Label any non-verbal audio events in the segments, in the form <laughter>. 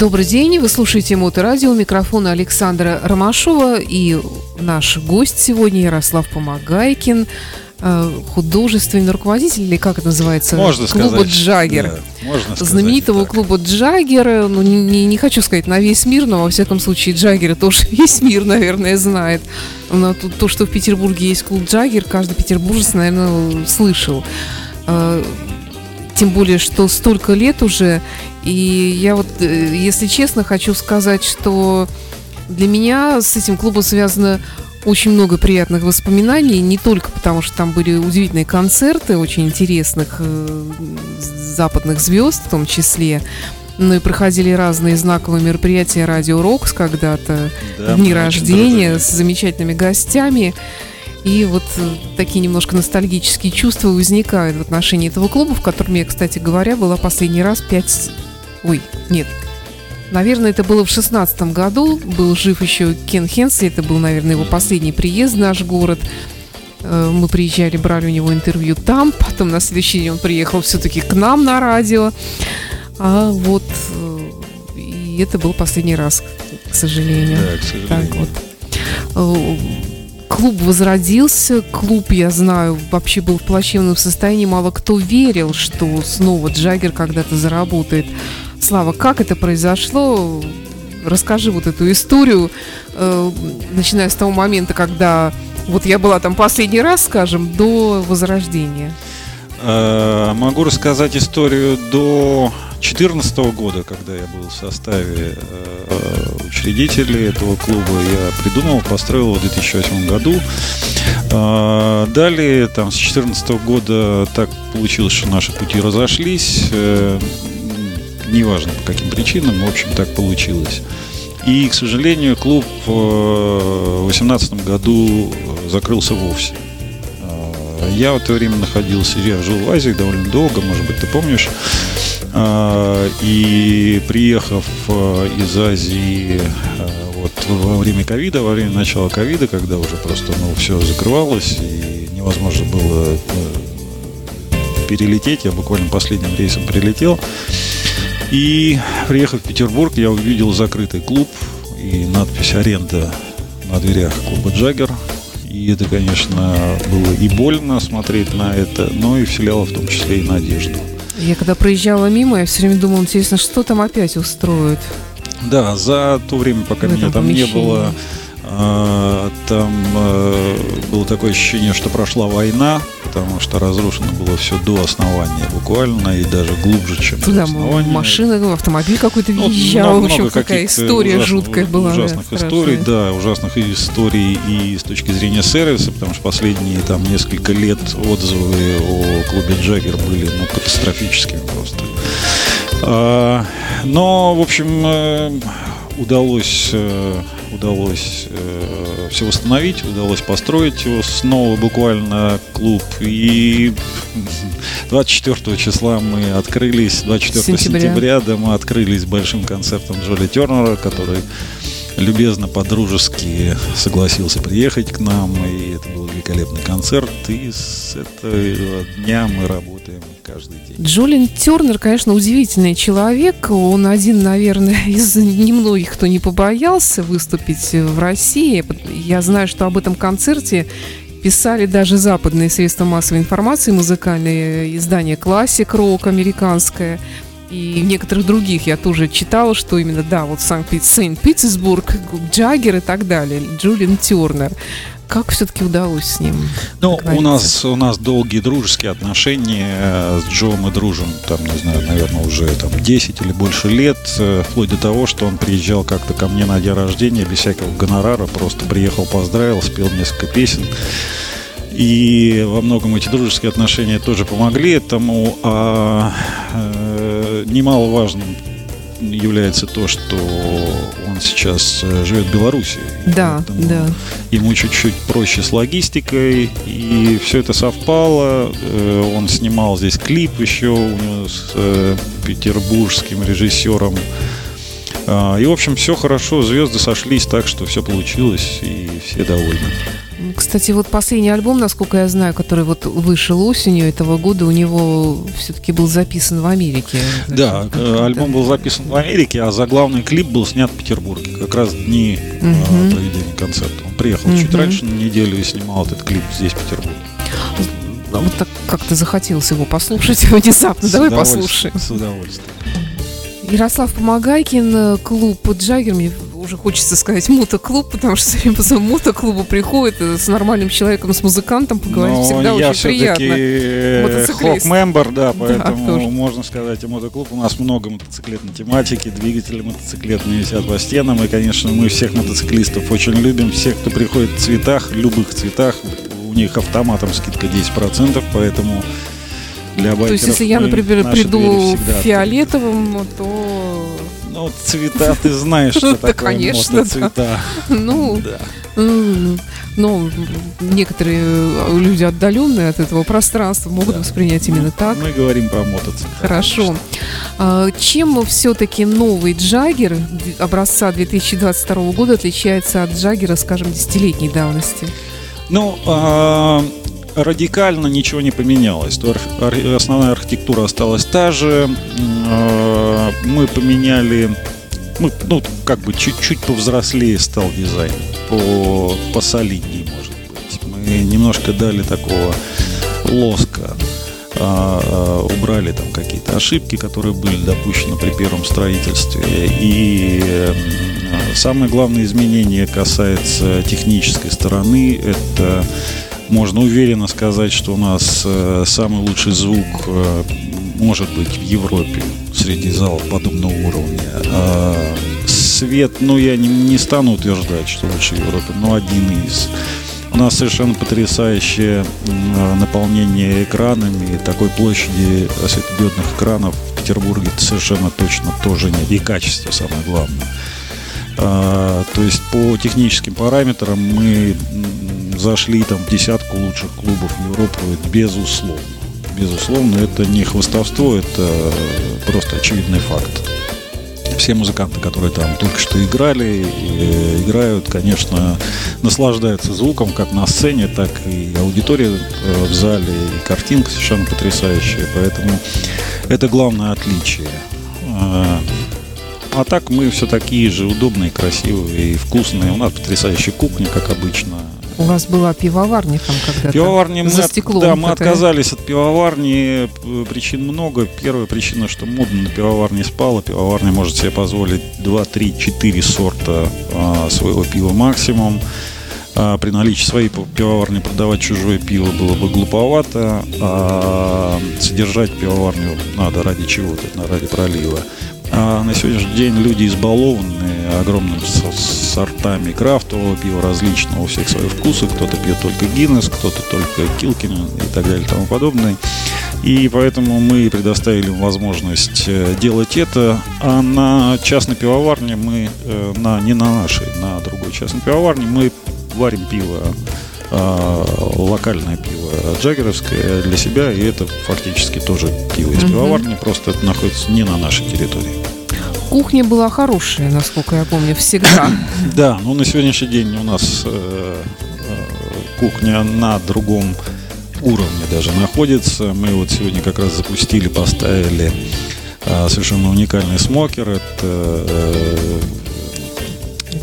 Добрый день, вы слушаете Моторадио, микрофон Александра Ромашова и наш гость сегодня Ярослав Помогайкин, э, художественный руководитель, или как это называется? Можно клуба сказать, Джаггер. да, можно сказать знаменитого так. клуба Джаггер. Ну, не, не- не хочу сказать на весь мир, но во всяком случае Джаггера тоже <laughs> весь мир, наверное, знает. Но то, то, что в Петербурге есть клуб Джаггер, каждый петербуржец, наверное, слышал. Э, Тем более, что столько лет уже. И я вот, э, если честно, хочу сказать, что для меня с этим клубом связано очень много приятных воспоминаний, не только потому, что там были удивительные концерты очень интересных э, западных звезд в том числе, но и проходили разные знаковые мероприятия Радио Рокс когда-то, Да, дни рождения с замечательными гостями. И вот э, такие немножко ностальгические чувства возникают в отношении этого клуба, в котором я, кстати говоря, была последний раз пять... Ой, нет. Наверное, это было в шестнадцатом году. Был жив еще Кен Хенсли. Это был, наверное, его последний приезд в наш город. Э, Мы приезжали, брали у него интервью там. Потом на следующий день он приехал все-таки к нам на радио. А вот... э, И это был последний раз, к сожалению. Да, к сожалению. Так вот. Э, Клуб возродился, клуб, я знаю, вообще был в плачевном состоянии. Мало кто верил, что снова Джаггер когда-то заработает. Слава, как это произошло? Расскажи вот эту историю, э, начиная с того момента, когда вот я была там последний раз, скажем, до возрождения. Э, Могу рассказать историю до 2014 года, когда я был в составе э, учредителей этого клуба. Я придумал, построил его в 2008 году. Далее, там, с 2014 года так получилось, что наши пути разошлись. Неважно по каким причинам, в общем, так получилось. И, к сожалению, клуб э, в 2018 году э, закрылся вовсе. Э, Я в это время находился, я жил в Азии довольно долго, может быть, ты помнишь. Э, И приехав э, из Азии э, вот во время ковида, во время начала ковида, когда уже просто ну, все закрывалось и невозможно было э, перелететь, я буквально последним рейсом прилетел. И приехав в Петербург, я увидел закрытый клуб и надпись «Аренда» на дверях клуба «Джаггер». И это, конечно, было и больно смотреть на это, но и вселяло в том числе и надежду. Я когда проезжала мимо, я все время думала, интересно, что там опять устроят? Да, за то время, пока меня там не помещении. было, а, там э, было такое ощущение, что прошла война, потому что разрушено было все до основания буквально и даже глубже, чем до Туда основания. машина, автомобиль какой-то Ну, въезжал. много в общем, какая история ужасных- жуткая была. да, Ужасных страшная. историй, да, ужасных историй и с точки зрения сервиса, потому что последние там несколько лет отзывы о клубе Джаггер были ну, катастрофическими просто. А, Но, в общем, э, удалось, э, все восстановить, удалось построить его снова буквально клуб. И 24 числа мы открылись, 24 Сентября. сентября, да, мы открылись большим концертом Джоли Тернера, который любезно, по-дружески согласился приехать к нам, и это был великолепный концерт, и с этого дня мы работаем каждый день. Джолин Тернер, конечно, удивительный человек. Он один, наверное, <laughs> из немногих, кто не побоялся выступить в России. Я знаю, что об этом концерте писали даже западные средства массовой информации, музыкальные издания «Классик», «Рок» американское. И в некоторых других я тоже читала, что именно, да, вот Санкт-Петербург, Джаггер и так далее, Джулиан Тернер. Как все-таки удалось с ним? Ну, у нас, у нас долгие дружеские отношения. э, С Джо мы дружим, там, не знаю, наверное, уже там 10 или больше лет. э, Вплоть до того, что он приезжал как-то ко мне на день рождения без всякого гонорара. Просто приехал, поздравил, спел несколько песен. И во многом эти дружеские отношения тоже помогли этому. А э, немаловажным является то, что он сейчас э, живет в Беларуси. Да, да. Ему чуть-чуть проще с логистикой, и все это совпало. Э, Он снимал здесь клип еще с э, петербургским режиссером. А, И, в общем, все хорошо, звезды сошлись так, что все получилось, и все довольны. Кстати, вот последний альбом, насколько я знаю, который вот вышел осенью этого года, у него все-таки был записан в Америке. Да, э, альбом был записан в Америке, а заглавный клип был снят в Петербурге, как раз дни угу. проведения концерта. Он приехал угу. чуть раньше на неделю и снимал этот клип здесь, в Петербурге. А вот так как-то захотелось его послушать <laughs> внезапно. С Давай послушаем. С удовольствием. Ярослав Помогайкин, клуб Джаггер. Мне уже хочется сказать мотоклуб, потому что все мотоклубу приходит э, с нормальным человеком, с музыкантом поговорить Но всегда я очень приятно. Э, хок-мембер, да, поэтому да, можно сказать, и мотоклуб. У нас много мотоциклетной тематики, двигатели мотоциклетные висят по стенам, и, конечно, мы всех мотоциклистов очень любим, всех, кто приходит в цветах, любых цветах, у них автоматом скидка 10%, поэтому для байкеров То есть, если я, например, приду в фиолетовом, то ну, цвета ты знаешь, что такое конечно, цвета. Ну, ну, некоторые люди, отдаленные от этого пространства, могут воспринять именно так. Мы говорим про мотоцикл. Хорошо. А, чем все-таки новый Джаггер образца 2022 года отличается от Джаггера, скажем, десятилетней давности? Ну, а, радикально ничего не поменялось. То основная архитектура осталась та же. А, мы поменяли мы, ну, как бы чуть-чуть повзрослее стал дизайн, по, посолиднее, может быть. Мы немножко дали такого лоска, а, а, убрали там какие-то ошибки, которые были допущены при первом строительстве. И э, самое главное изменение касается технической стороны. Это можно уверенно сказать, что у нас э, самый лучший звук э, может быть в Европе среди залов подобного уровня. А свет, ну я не, не стану утверждать, что лучше в Европе, но один из. У нас совершенно потрясающее наполнение экранами. Такой площади светодиодных экранов в Петербурге совершенно точно тоже нет. И качество самое главное. А, то есть по техническим параметрам мы зашли там в десятку лучших клубов Европы, безусловно. Безусловно, это не хвостовство, это просто очевидный факт. Все музыканты, которые там только что играли, играют, конечно, наслаждаются звуком как на сцене, так и аудитория э, в зале, и картинка совершенно потрясающая. Поэтому это главное отличие. А, а так мы все такие же удобные, красивые и вкусные. У нас потрясающая кухня, как обычно. У вас была пивоварня там когда-то? Пивоварня мы, стеклом, да, мы отказались от пивоварни. Причин много. Первая причина, что модно на пивоварне спала. Пивоварня может себе позволить 2, 3, 4 сорта а, своего пива максимум. А, при наличии своей пивоварни продавать чужое пиво было бы глуповато. А содержать пивоварню надо ради чего-то, ради пролива. А на сегодняшний день люди избалованы огромными сортами крафтового пива различного, у всех свои вкусы. Кто-то пьет только Гиннес, кто-то только Килкин и так далее и тому подобное. И поэтому мы предоставили возможность э, делать это. А на частной пивоварне мы, э, на, не на нашей, на другой частной пивоварне мы варим пиво локальное пиво джаггеровское для себя, и это фактически тоже пиво из пивоварни, просто это находится не на нашей территории. Кухня была хорошая, насколько я помню, всегда. <coughs> Да, но на сегодняшний день у нас э, э, кухня на другом уровне даже находится. Мы вот сегодня как раз запустили, поставили э, совершенно уникальный смокер. Это это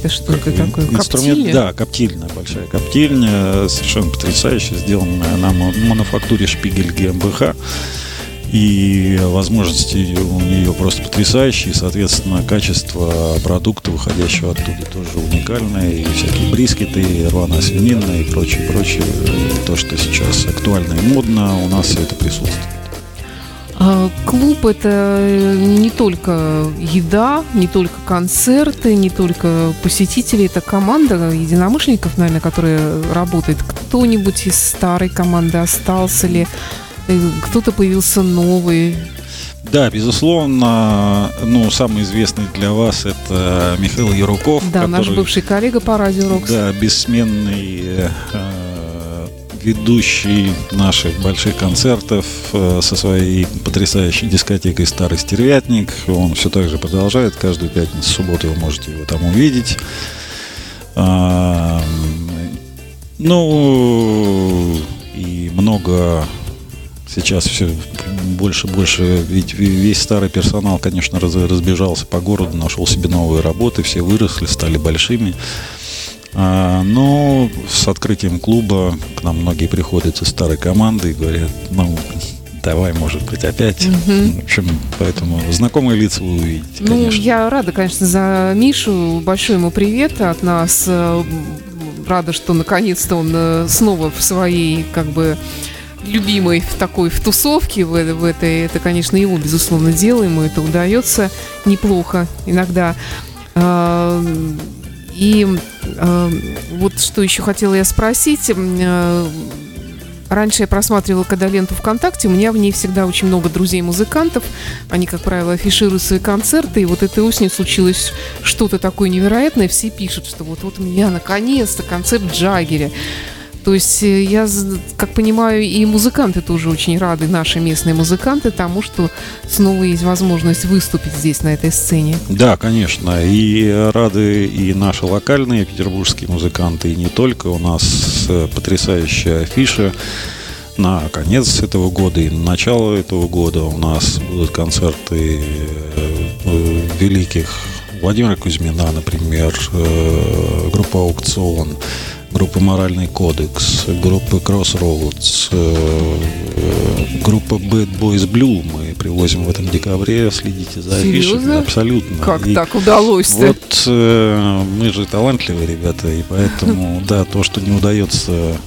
что это такое? Инструмент, коптильня? да, коптильная, большая коптильня, совершенно потрясающая, сделанная на мануфактуре Шпигель ГМБХ. И возможности у нее просто потрясающие, соответственно, качество продукта, выходящего оттуда, тоже уникальное. И всякие брискеты, рваная свинина и прочее, прочее. То, что сейчас актуально и модно, у нас все это присутствует. А, клуб это не только еда, не только концерты, не только посетители, это команда единомышленников, наверное, которая работает. Кто-нибудь из старой команды остался ли? Э, кто-то появился новый? Да, безусловно, ну, самый известный для вас это Михаил Яруков. Да, который, наш бывший коллега по радио Рокс. Да, бессменный э, ведущий наших больших концертов э, со своей потрясающей дискотекой «Старый стервятник». Он все так же продолжает. Каждую пятницу, субботу вы можете его там увидеть. Ну, и много сейчас все больше больше, ведь весь старый персонал, конечно, раз, разбежался по городу, нашел себе новые работы, все выросли, стали большими. А, но с открытием клуба к нам многие приходят из старой команды и говорят, ну, давай, может быть, опять. Угу. В общем, поэтому знакомые лица вы увидите, Ну, конечно. я рада, конечно, за Мишу. Большой ему привет от нас. Рада, что наконец-то он э, снова в своей, как бы, любимой в такой в тусовке в, в этой это конечно его безусловно дело ему это удается неплохо иногда а, и а, вот что еще хотела я спросить а, Раньше я просматривала когда ленту ВКонтакте, у меня в ней всегда очень много друзей-музыкантов. Они, как правило, афишируют свои концерты. И вот этой осенью случилось что-то такое невероятное. Все пишут, что вот, вот у меня наконец-то концерт Джаггеря. То есть э, я, как понимаю, и музыканты тоже очень рады, наши местные музыканты, тому, что снова есть возможность выступить здесь, на этой сцене. Да, конечно. И рады и наши локальные петербургские музыканты, и не только. У нас э, потрясающая афиша на конец этого года и на начало этого года у нас будут концерты э, великих Владимира Кузьмина, например, группа «Аукцион», группа «Моральный кодекс», группа «Crossroads», э, э, группа «Bad Boys Blue» мы привозим в этом декабре, следите за афишами. Абсолютно. Как и так удалось -то? Вот э, мы же талантливые ребята, и поэтому, <laughs> да, то, что не удается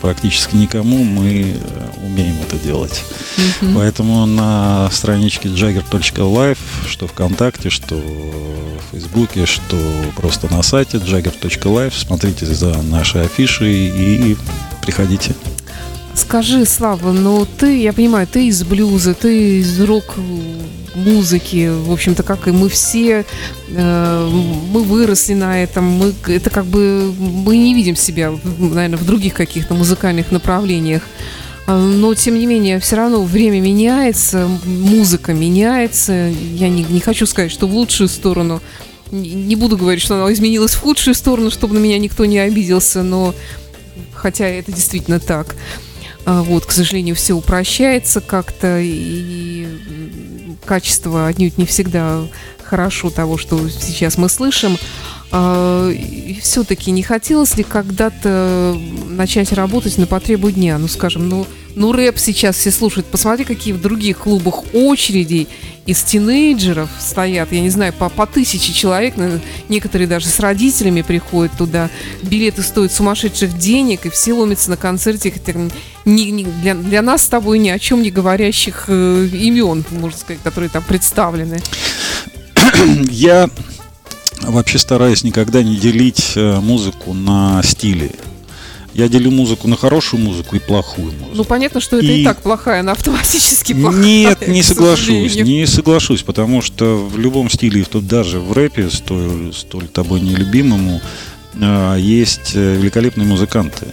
практически никому, мы э, умеем это делать. Mm-hmm. Поэтому на страничке jagger.live, что ВКонтакте, что в Фейсбуке, что просто на сайте jagger.live, смотрите за наши афиши и приходите. Скажи, Слава, ну ты, я понимаю, ты из блюза, ты из рок музыки, в общем-то, как и мы все, э, мы выросли на этом, мы, это как бы, мы не видим себя, наверное, в других каких-то музыкальных направлениях. А, но, тем не менее, все равно время меняется, музыка меняется. Я не, не хочу сказать, что в лучшую сторону. Не буду говорить, что она изменилась в худшую сторону, чтобы на меня никто не обиделся, но хотя это действительно так. А, вот, к сожалению, все упрощается как-то, и качество отнюдь не всегда хорошо того, что сейчас мы слышим. А, все-таки не хотелось ли когда-то начать работать на потребу дня? Ну, скажем, ну, ну рэп сейчас все слушают. Посмотри, какие в других клубах очереди из тинейджеров стоят, я не знаю, по, по тысяче человек, некоторые даже с родителями приходят туда, билеты стоят сумасшедших денег, и все ломятся на концерте не, не, для, для нас с тобой ни о чем не говорящих э, имен, можно сказать, которые там представлены. Я вообще стараюсь никогда не делить э, музыку на стили. Я делю музыку на хорошую музыку и плохую музыку. Ну, понятно, что это и, и так плохая, она автоматически плохая. Нет, не соглашусь, не соглашусь, потому что в любом стиле, тут даже в рэпе, столь, столь тобой нелюбимому, э, есть э, великолепные музыканты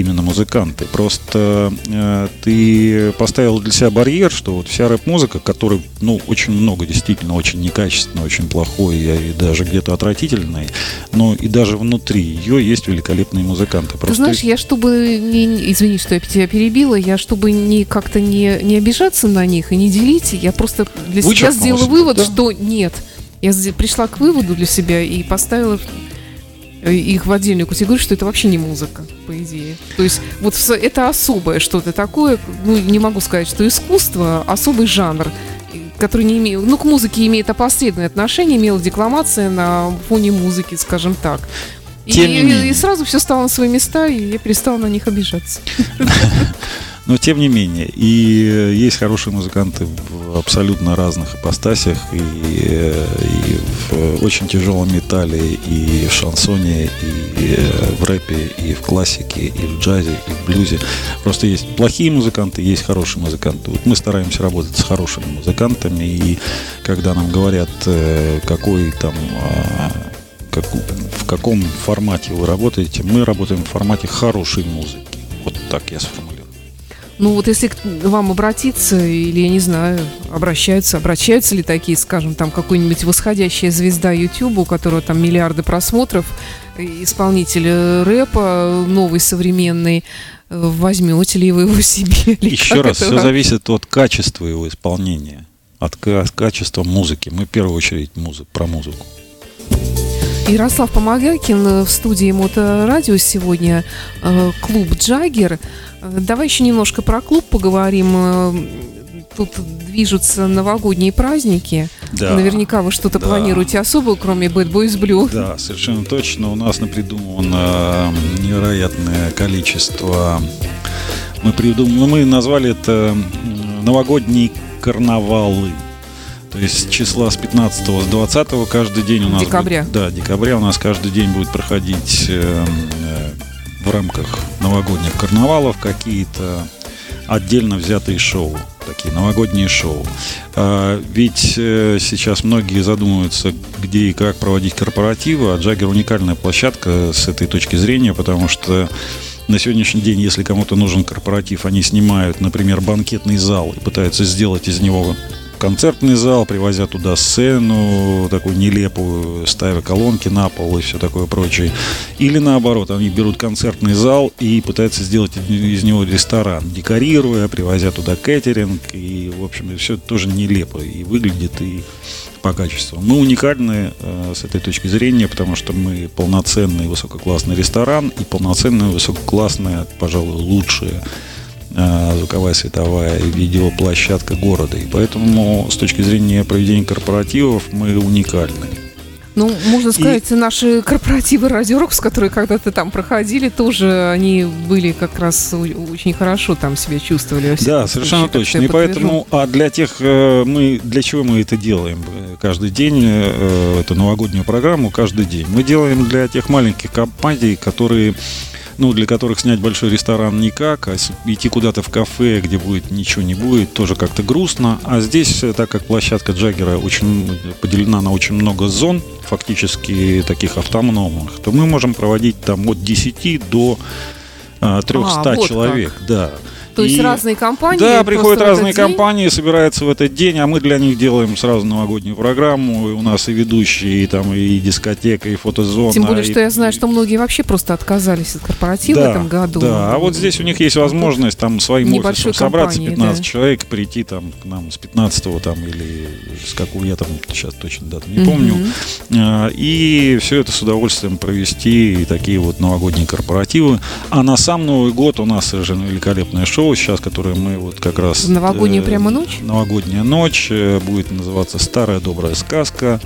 именно музыканты. Просто э, ты поставил для себя барьер, что вот вся рэп-музыка, которой, ну, очень много действительно очень некачественной, очень плохой и даже где-то отвратительной, но и даже внутри ее есть великолепные музыканты. Просто... Ты знаешь, я чтобы, не, извини, что я тебя перебила, я чтобы не как-то не, не обижаться на них и не делить, я просто для себя сделала вывод, да? что нет. Я пришла к выводу для себя и поставила Э, их в отдельную категорию, что это вообще не музыка, по идее. То есть вот это особое что-то такое, ну, не могу сказать, что искусство, особый жанр, который не имеет, ну, к музыке имеет опосредованное отношение, имела декламация на фоне музыки, скажем так. И, и, и сразу все стало на свои места, и я перестала на них обижаться. <laughs> Но тем не менее, и э, есть хорошие музыканты в абсолютно разных ипостасях, и, э, и в очень тяжелом металле, и в шансоне, и э, в рэпе, и в классике, и в джазе, и в блюзе. Просто есть плохие музыканты, есть хорошие музыканты. Вот мы стараемся работать с хорошими музыкантами, и когда нам говорят, какой там а, как, в каком формате вы работаете, мы работаем в формате хорошей музыки. Вот так я сформулирую. Ну вот если к вам обратиться, или, я не знаю, обращаются, обращаются ли такие, скажем, там какой-нибудь восходящая звезда YouTube, у которого там миллиарды просмотров, исполнитель рэпа новый, современный, возьмете ли вы его <laughs> себе? Еще раз, все зависит от качества его исполнения, от качества музыки. Мы в первую очередь музык, про музыку. Ярослав Помогакин в студии Моторадио сегодня, э, клуб «Джаггер». Э, давай еще немножко про клуб поговорим. Э, тут движутся новогодние праздники. Да. Наверняка вы что-то да. планируете особое, кроме Bad Boys Blue. Да, совершенно точно. У нас напридумано невероятное количество. Мы придумали, мы назвали это новогодние карнавалы. То есть числа с 15 с 20 каждый день у нас... Декабря. Будет, да, декабря у нас каждый день будет проходить э, э, в рамках новогодних карнавалов какие-то отдельно взятые шоу, такие новогодние шоу. А, ведь э, сейчас многие задумываются, где и как проводить корпоративы, а Джаггер уникальная площадка с этой точки зрения, потому что на сегодняшний день, если кому-то нужен корпоратив, они снимают, например, банкетный зал и пытаются сделать из него концертный зал, привозя туда сцену, такую нелепую, ставя колонки на пол и все такое прочее. Или наоборот, они берут концертный зал и пытаются сделать из него ресторан, декорируя, привозя туда кэтеринг, и, в общем, все тоже нелепо и выглядит, и по качеству. Мы уникальны э, с этой точки зрения, потому что мы полноценный высококлассный ресторан и полноценная высококлассная, пожалуй, лучшая Э, звуковая, световая и видеоплощадка города. И поэтому с точки зрения проведения корпоративов мы уникальны. Ну, можно сказать, и... наши корпоративы Радио Рокс, которые когда-то там проходили, тоже они были как раз очень хорошо там себя чувствовали. Да, совершенно точно. И поэтому, а для тех, э, мы, для чего мы это делаем? Каждый день, э, эту новогоднюю программу, каждый день. Мы делаем для тех маленьких компаний, которые ну, для которых снять большой ресторан никак, а идти куда-то в кафе, где будет ничего не будет, тоже как-то грустно. А здесь, э, так как площадка Джаггера очень поделена на очень много зон, фактически таких автономных, то мы можем проводить там от 10 до 300 а, вот человек. Как. Да. То есть и, разные компании? Да, приходят разные компании, собираются в этот день, а мы для них делаем сразу новогоднюю программу. И у нас и ведущие, и там и дискотека, и фотозона. Тем более, и, что я знаю, что многие вообще просто отказались от корпоратива да, в этом году. Да, а вот здесь у них есть возможность там своим офисом собраться, 15 да. человек, прийти там к нам с 15 там или с какую я там сейчас точно дату не помню. Mm-hmm. И все это с удовольствием провести, и такие вот новогодние корпоративы. А на сам Новый год у нас совершенно великолепное шоу шоу сейчас, которое мы вот как раз... В новогоднюю э, прямо ночь? Новогодняя ночь. Э, будет называться «Старая добрая сказка»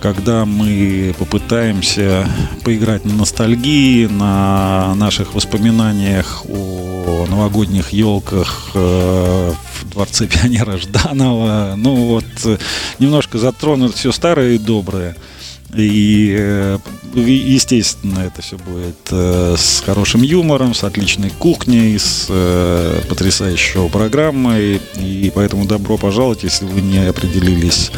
когда мы попытаемся поиграть на ностальгии, на наших воспоминаниях о новогодних елках э, в Дворце пионера Жданова. Ну вот, немножко затронут все старое и доброе. И, э, естественно, это все будет э, с хорошим юмором, с отличной кухней, с э, потрясающей шоу-программой. И поэтому добро пожаловать, если вы не определились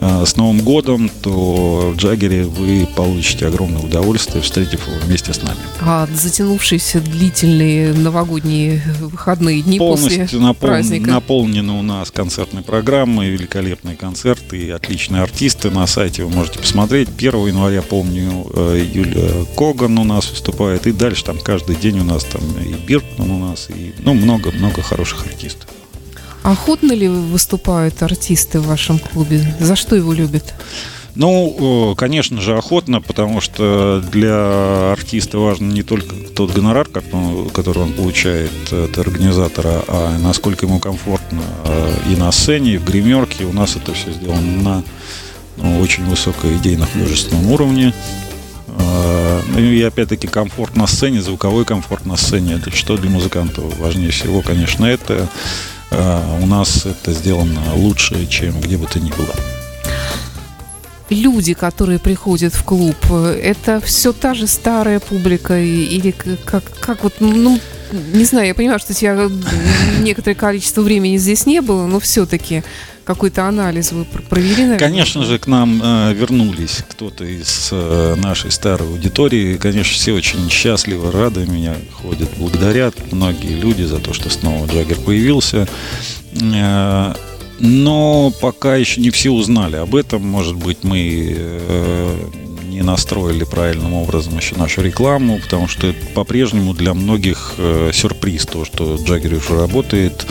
с Новым годом, то в Джаггере вы получите огромное удовольствие, встретив его вместе с нами. А затянувшиеся длительные новогодние выходные дни Полностью после напол... праздника? наполнены у нас концертной программой, великолепные концерты и отличные артисты. На сайте вы можете посмотреть. 1 января, помню, э, Юлия Коган у нас выступает. И дальше там каждый день у нас там и Биркман у нас, и ну, много-много хороших артистов. Охотно ли выступают артисты в вашем клубе? За что его любят? Ну, конечно же, охотно, потому что для артиста важно не только тот гонорар, который он получает от организатора, а насколько ему комфортно э, и на сцене, и в гримерке. У нас это все сделано на ну, очень высокой идейно-художественном уровне. Э, ну и опять-таки комфорт на сцене, звуковой комфорт на сцене. Это что для музыканта важнее всего, конечно, это а, у нас это сделано лучше, чем где бы то ни было. Люди, которые приходят в клуб, это все та же старая публика или как, как вот, ну, не знаю, я понимаю, что тебя некоторое количество времени здесь не было, но все-таки какой-то анализ вы провели, наверное? Конечно же, к нам э, вернулись кто-то из э, нашей старой аудитории. Конечно, все очень счастливы, рады меня ходят, благодарят многие люди за то, что снова Джаггер появился. Э, но пока еще не все узнали об этом. Может быть, мы э, не настроили правильным образом еще нашу рекламу, потому что это по-прежнему для многих э, сюрприз, то, что Джаггер уже работает.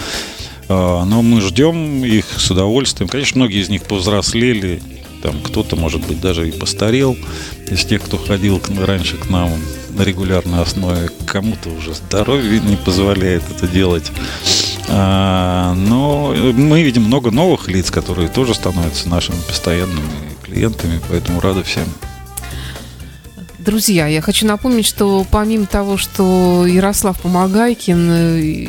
Э, но мы ждем их с удовольствием. Конечно, многие из них повзрослели, там кто-то, может быть, даже и постарел из тех, кто ходил раньше к нам на регулярной основе. Кому-то уже здоровье не позволяет это делать. А, но мы видим много новых лиц, которые тоже становятся нашими постоянными клиентами, поэтому рады всем. Друзья, я хочу напомнить, что помимо того, что Ярослав Помогайкин, э,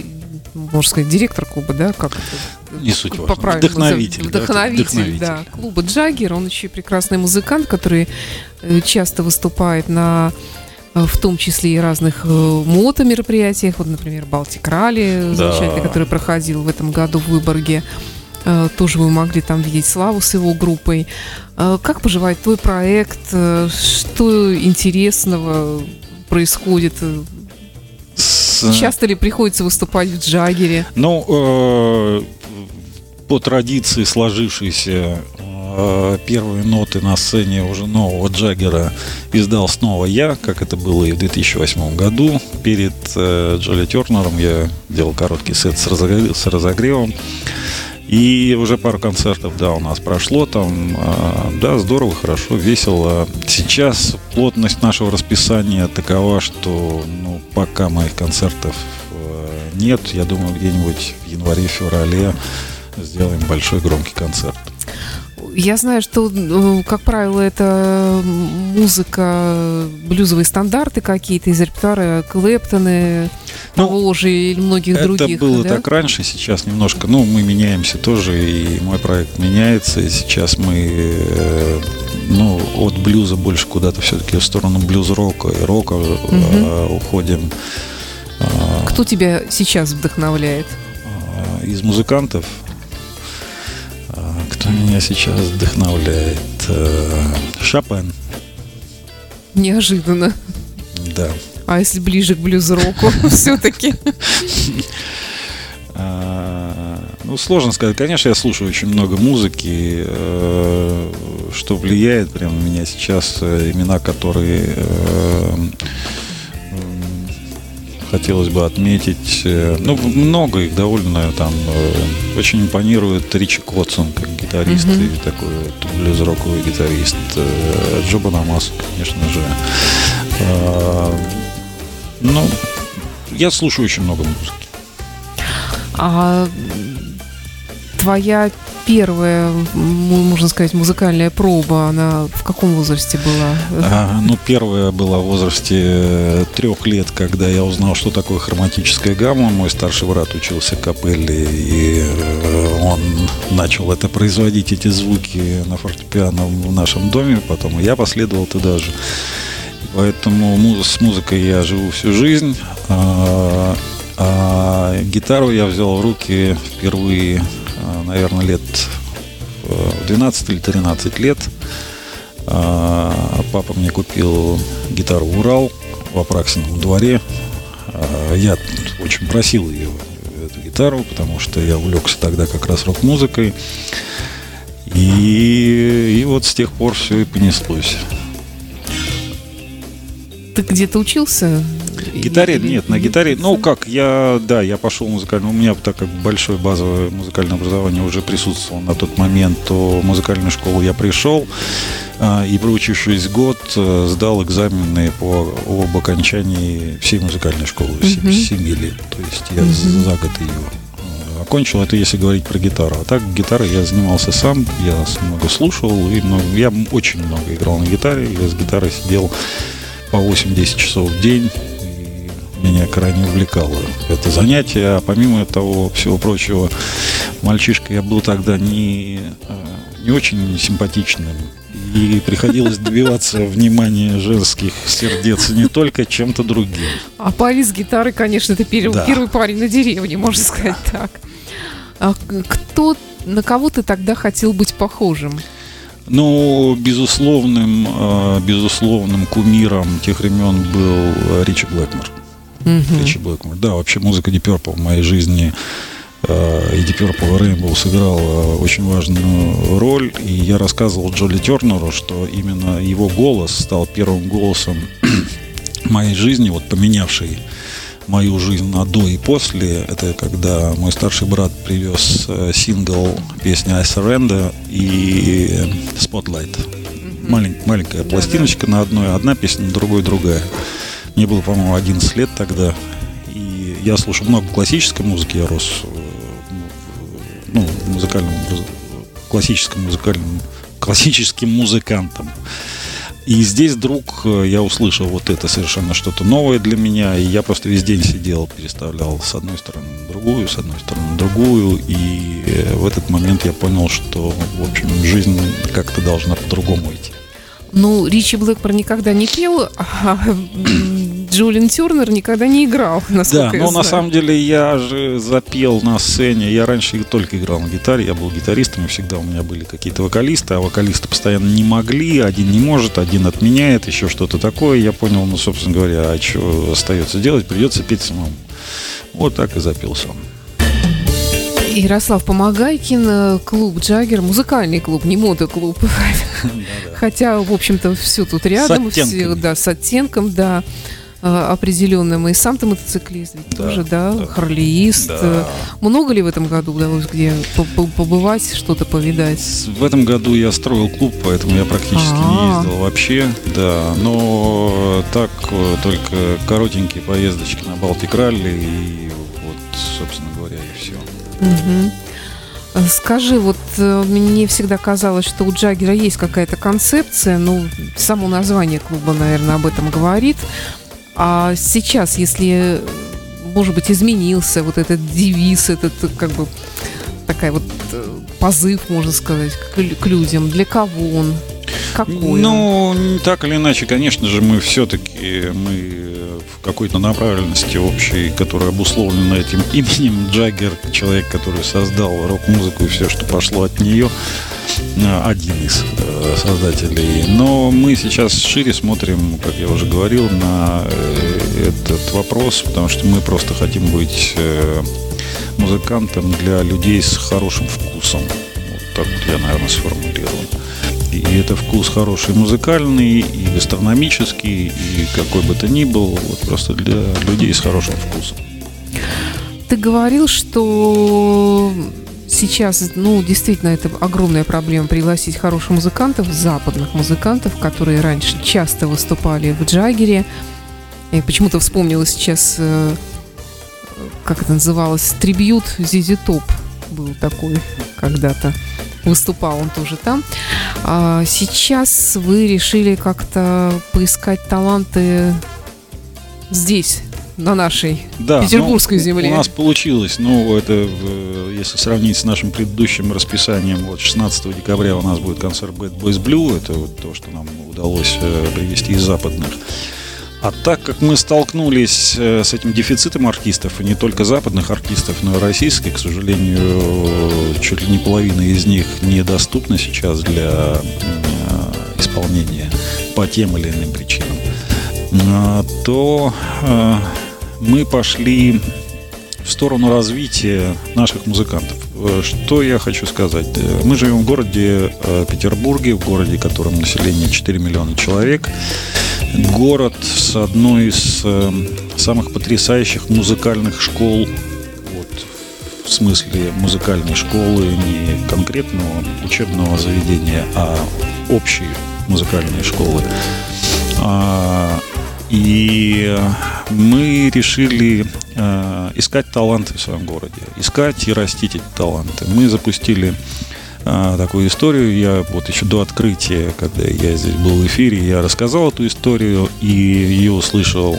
можно сказать, директор клуба, да, как это? Не суть важно. Вдохновитель. Вдохновитель, вдохновитель, да, клуба Джаггер. Он еще и прекрасный музыкант, который э, часто выступает на Э, в том числе и разных э, мото-мероприятиях, вот, например, Балтик Ралли, замечательный, который проходил в этом году в Выборге. Тоже вы могли там видеть Славу с его группой. Как поживает твой проект? Что интересного происходит? Часто ли приходится выступать в Джагере? Ну, по традиции сложившейся Э, первые ноты на сцене уже нового Джаггера издал снова я, как это было и в 2008 году. Перед э, Джоли Тернером я делал короткий сет с, разогрев, с разогревом. И уже пару концертов, да, у нас прошло там, э, да, здорово, хорошо, весело. Сейчас плотность нашего расписания такова, что, ну, пока моих концертов э, нет, я думаю, где-нибудь в январе-феврале сделаем большой громкий концерт. Я знаю, что, э, как правило, это музыка, блюзовые стандарты какие-то из репертуара Клэптоны, ну, Поволжья или многих это других. Это было да? так раньше, сейчас немножко, ну, мы меняемся тоже, и мой проект меняется, и сейчас мы, э, ну, от блюза больше куда-то все-таки в сторону блюз-рока и рока угу. уходим. Кто тебя сейчас вдохновляет? Из музыкантов кто меня сейчас вдохновляет? Э, Шопен. Неожиданно. Да. А если ближе к блюз-року <laughs> все-таки? А, ну, сложно сказать. Конечно, я слушаю очень много музыки, э, что влияет прямо на меня сейчас, э, имена, которые хотелось бы отметить. Э, ну, много их довольно там э, очень импонирует Ричи Котсон как гитарист mm-hmm. и такой блюз-роковый гитарист. Э, Джо Банамас, конечно же. Ну, я слушаю очень много музыки. А твоя первая, можно сказать, музыкальная проба, она в каком возрасте была? А, ну, первая была в возрасте э, трех лет, когда я узнал, что такое хроматическая гамма. Мой старший брат учился капелле, и э, он начал это производить, эти звуки на фортепиано в нашем доме. Потом я последовал туда же. Поэтому с музыкой я живу всю жизнь. А, а гитару я взял в руки впервые Э, наверное, лет 12 э, или 13 лет. Э, папа мне купил гитару «Урал» в Апраксином дворе. Я очень просил ее, эту гитару, потому что я увлекся тогда как раз рок-музыкой. И, и вот с тех пор все и понеслось. Ты где-то учился Гитаре нет, на гитаре, ну как, я, да, я пошел музыкально, у меня так как большое базовое музыкальное образование уже присутствовало на тот момент, то в музыкальную школу я пришел а, и проучившись год э, сдал экзамены по об окончании всей музыкальной школы, uh-huh. 7 лет, то есть я uh-huh. за год ее э, окончил, это если говорить про гитару. А так гитарой я занимался сам, я много слушал, и много, я очень много играл на гитаре, я с гитарой сидел по 8-10 часов в день, меня крайне увлекало это занятие. А помимо того всего прочего, мальчишка я был тогда не, э, не очень симпатичным. И приходилось <laughs> добиваться внимания женских сердец не только чем-то другим. А парень с гитарой, конечно, это первый, да. первый парень на деревне, можно сказать так. А кто на кого ты тогда хотел быть похожим? Ну, безусловным, э, безусловным кумиром тех времен был Ричи Блэкмор. Угу. Ричи Блэкмор. Да, вообще музыка Deep Purple в моей жизни э, и Deep Purple Rainbow сыграла очень важную роль. И я рассказывал Джоли Тернеру, что именно его голос стал первым голосом <clears throat> моей жизни, вот поменявший мою жизнь на до и после, это когда мой старший брат привез э, сингл песни I Surrender и Spotlight. Малень, маленькая пластиночка на одной, одна песня, на другой другая. Мне было, по-моему, 11 лет тогда. И я слушал много классической музыки, я рос э, ну, музыкальным, классическим музыкальным, классическим музыкантом. И здесь вдруг э, я услышал вот это совершенно что-то новое для меня, и я просто весь день сидел, переставлял с одной стороны на другую, с одной стороны на другую, и э, в этот момент я понял, что, в общем, жизнь как-то должна по-другому идти. Ну, Ричи Блэкпор никогда не пел, а Джулин Тернер никогда не играл, насколько Да, но на самом деле я же запел на сцене. Я раньше только играл на гитаре, я был гитаристом, и всегда у меня были какие-то вокалисты, а вокалисты постоянно не могли, один не может, один отменяет, еще что-то такое. Я понял, ну, собственно говоря, а что остается делать, придется петь самому. Вот так и запел сам. Ярослав Помогайкин, э, клуб Джаггер, музыкальный клуб, не мотоклуб. <laughs> Хотя, в общем-то, все тут рядом, все, да, с оттенком, да. А, определенным. И сам ты мотоциклист ведь да, тоже, да, да. харлеист. Да. Много ли в этом году удалось где побывать, что-то повидать? В этом году я строил клуб, поэтому я практически А-а-а. не ездил вообще, да. Но так э, только коротенькие поездочки на Балтик Ралли и вот, собственно. Угу. Скажи, вот э, мне всегда казалось, что у Джаггера есть какая-то концепция, ну, само название клуба, наверное, об этом говорит. А сейчас, если, может быть, изменился вот этот девиз, этот как бы такая вот э, позыв, можно сказать, к, к людям, для кого он? Какой ну, так или иначе, конечно же, мы все-таки мы в какой-то направленности общей, которая обусловлена этим <laughs> именем Джаггер, человек, который создал рок-музыку и все, что пошло от нее. Э, один из э, создателей. Но мы сейчас шире смотрим, как я уже говорил, на э, этот вопрос, потому что мы просто хотим быть музыкантом для людей с хорошим вкусом. Вот так вот я, наверное, сформулирую. И это вкус хороший музыкальный, и гастрономический, и какой бы то ни был, вот просто для людей с хорошим вкусом. Ты говорил, что сейчас, ну, действительно, это огромная проблема пригласить хороших музыкантов, западных музыкантов, которые раньше часто выступали в Джагере. И почему-то вспомнила сейчас, э, как это называлось, трибют Зизи Топ был такой когда-то. Выступал он тоже там. А сейчас вы решили как-то поискать таланты здесь, на нашей да, петербургской ну, земле. У нас получилось, ну, это, если сравнить с нашим предыдущим расписанием, вот 16 декабря у нас будет концерт Bad Boys Blue, это вот то, что нам удалось э, привести из западных. А так как мы столкнулись э, с этим дефицитом артистов, и не только западных артистов, но и российских, к сожалению, чуть ли не половина из них недоступна сейчас для э, исполнения по тем или иным причинам, то мы пошли в сторону развития наших музыкантов. Э, что я хочу сказать? Э, мы живем в городе э, Петербурге, в городе, в котором население 4 миллиона человек. Город с одной из самых потрясающих музыкальных школ в смысле музыкальной школы, не конкретного учебного заведения, а общей музыкальной школы. И мы решили э, искать таланты в своем городе, искать и растить эти таланты. Мы запустили э, такую историю. Я вот еще до открытия, когда я здесь был в эфире, я рассказал эту историю, и ее услышал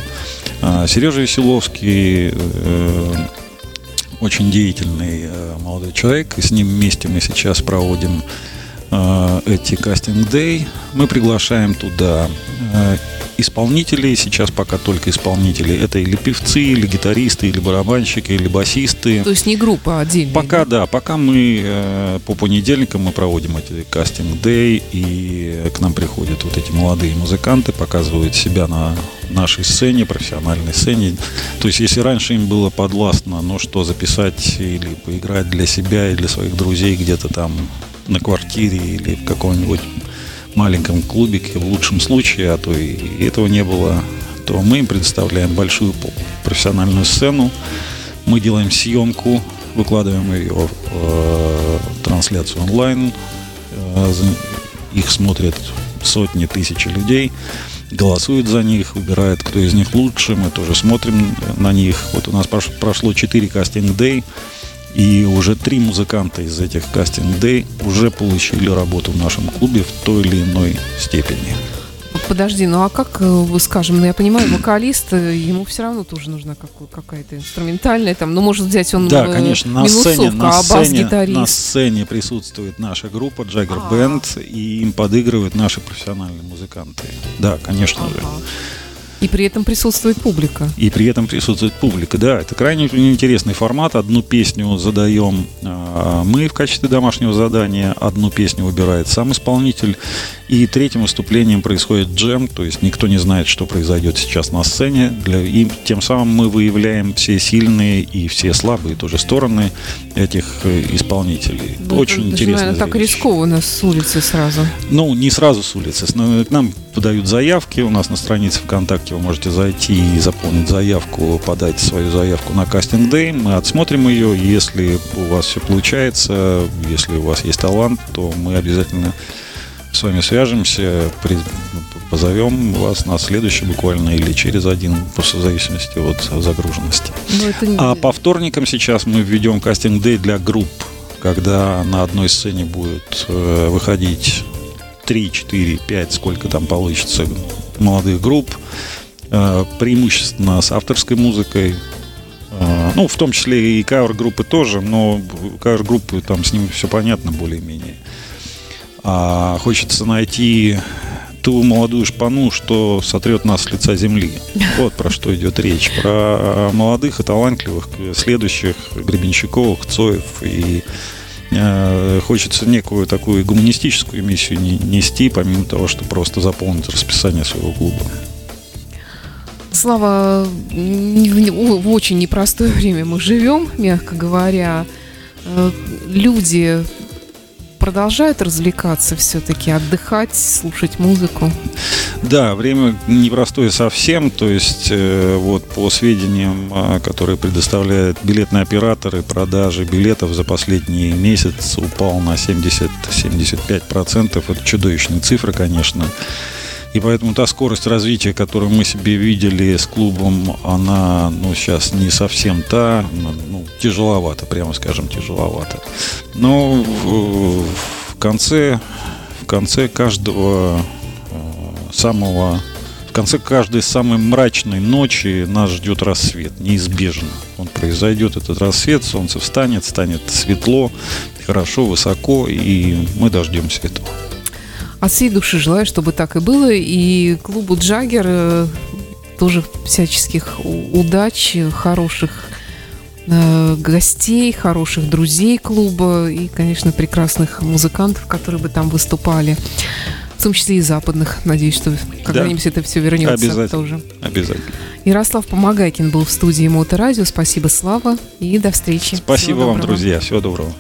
э, Сережа Веселовский, э, очень деятельный э, молодой человек, и с ним вместе мы сейчас проводим э, эти кастинг-дэй. Мы приглашаем туда э, исполнителей, сейчас пока только исполнители. Это или певцы, или гитаристы, или барабанщики, или басисты. То есть не группа а отдельная? Пока да, пока мы э, по понедельникам мы проводим эти кастинг-дэй, и к нам приходят вот эти молодые музыканты, показывают себя на нашей сцене, профессиональной сцене. То есть если раньше им было подвластно, ну что, записать или поиграть для себя и для своих друзей где-то там на квартире или в каком-нибудь маленьком клубике в лучшем случае, а то и этого не было, то мы им предоставляем большую профессиональную сцену. Мы делаем съемку, выкладываем ее э, трансляцию онлайн. Э, их смотрят сотни, тысячи людей, голосуют за них, выбирают, кто из них лучше. Мы тоже смотрим на них. Вот у нас прошло 4 кастинг-дэй. И уже три музыканта из этих кастинг-дэй уже получили работу в нашем клубе в той или иной степени. Подожди, ну а как, э, скажем, ну я понимаю, <clears throat> вокалист, э, ему все равно тоже нужна какая-то инструментальная, там, ну может взять он Да, конечно, на сцене, на, а сцене, на сцене присутствует наша группа Jagger а. Band, и им подыгрывают наши профессиональные музыканты. Да, конечно же. И при этом присутствует публика. И при этом присутствует публика, да. Это крайне интересный формат. Одну песню задаем э, мы в качестве домашнего задания, одну песню выбирает сам исполнитель. И третьим выступлением происходит джем, то есть никто не знает, что произойдет сейчас на сцене. Для, и тем самым мы выявляем все сильные и все слабые тоже стороны этих э, исполнителей. Ну, Очень это, интересно. Наверное, так рискованно с улицы сразу. Ну, не сразу с улицы. К нам подают заявки. У нас на странице ВКонтакте вы можете зайти и заполнить заявку, подать свою заявку на кастинг дэй. Мы отсмотрим ее. Если у вас все получается, если у вас есть талант, то мы обязательно с вами свяжемся, позовем вас на следующий буквально или через один, просто в зависимости от загруженности. Не... А по вторникам сейчас мы введем кастинг-дэй для групп, когда на одной сцене будет э, выходить 3, 4, 5, сколько там получится молодых групп, э, преимущественно с авторской музыкой, э, ну, в том числе и кавер-группы тоже, но кавер-группы там с ними все понятно более-менее а хочется найти ту молодую шпану, что сотрет нас с лица земли. <laughs> Вот про что идет речь. Про молодых и талантливых следующих Гребенщиковых, Цоев и хочется некую такую гуманистическую миссию нести, помимо того, что просто заполнить расписание своего клуба. Слава, в очень непростое время мы живем, мягко говоря. Э, люди продолжают развлекаться все-таки, отдыхать, слушать музыку? Да, время непростое совсем. То есть, э, вот по сведениям, а, которые предоставляют билетные операторы, продажи билетов за последний месяц упал на 70-75%. Это чудовищные цифры, конечно. И поэтому та скорость развития, которую мы себе видели с клубом, она ну, сейчас не совсем та, ну, тяжеловато, прямо скажем, тяжеловато. Но в, в конце, в конце каждого э, самого в конце каждой самой мрачной ночи нас ждет рассвет, неизбежно. Он произойдет, этот рассвет, солнце встанет, станет светло, хорошо, высоко, и мы дождемся этого. От всей души желаю, чтобы так и было. И клубу Джаггер э, тоже всяческих удач, хороших э, гостей, хороших друзей клуба и, конечно, прекрасных музыкантов, которые бы там выступали. В том числе и западных. Надеюсь, что когда-нибудь да. это все вернется Обязательно. тоже. Обязательно. Ярослав Помогайкин был в студии Моторадио. Спасибо, Слава, и до встречи. Спасибо вам, друзья. Всего доброго.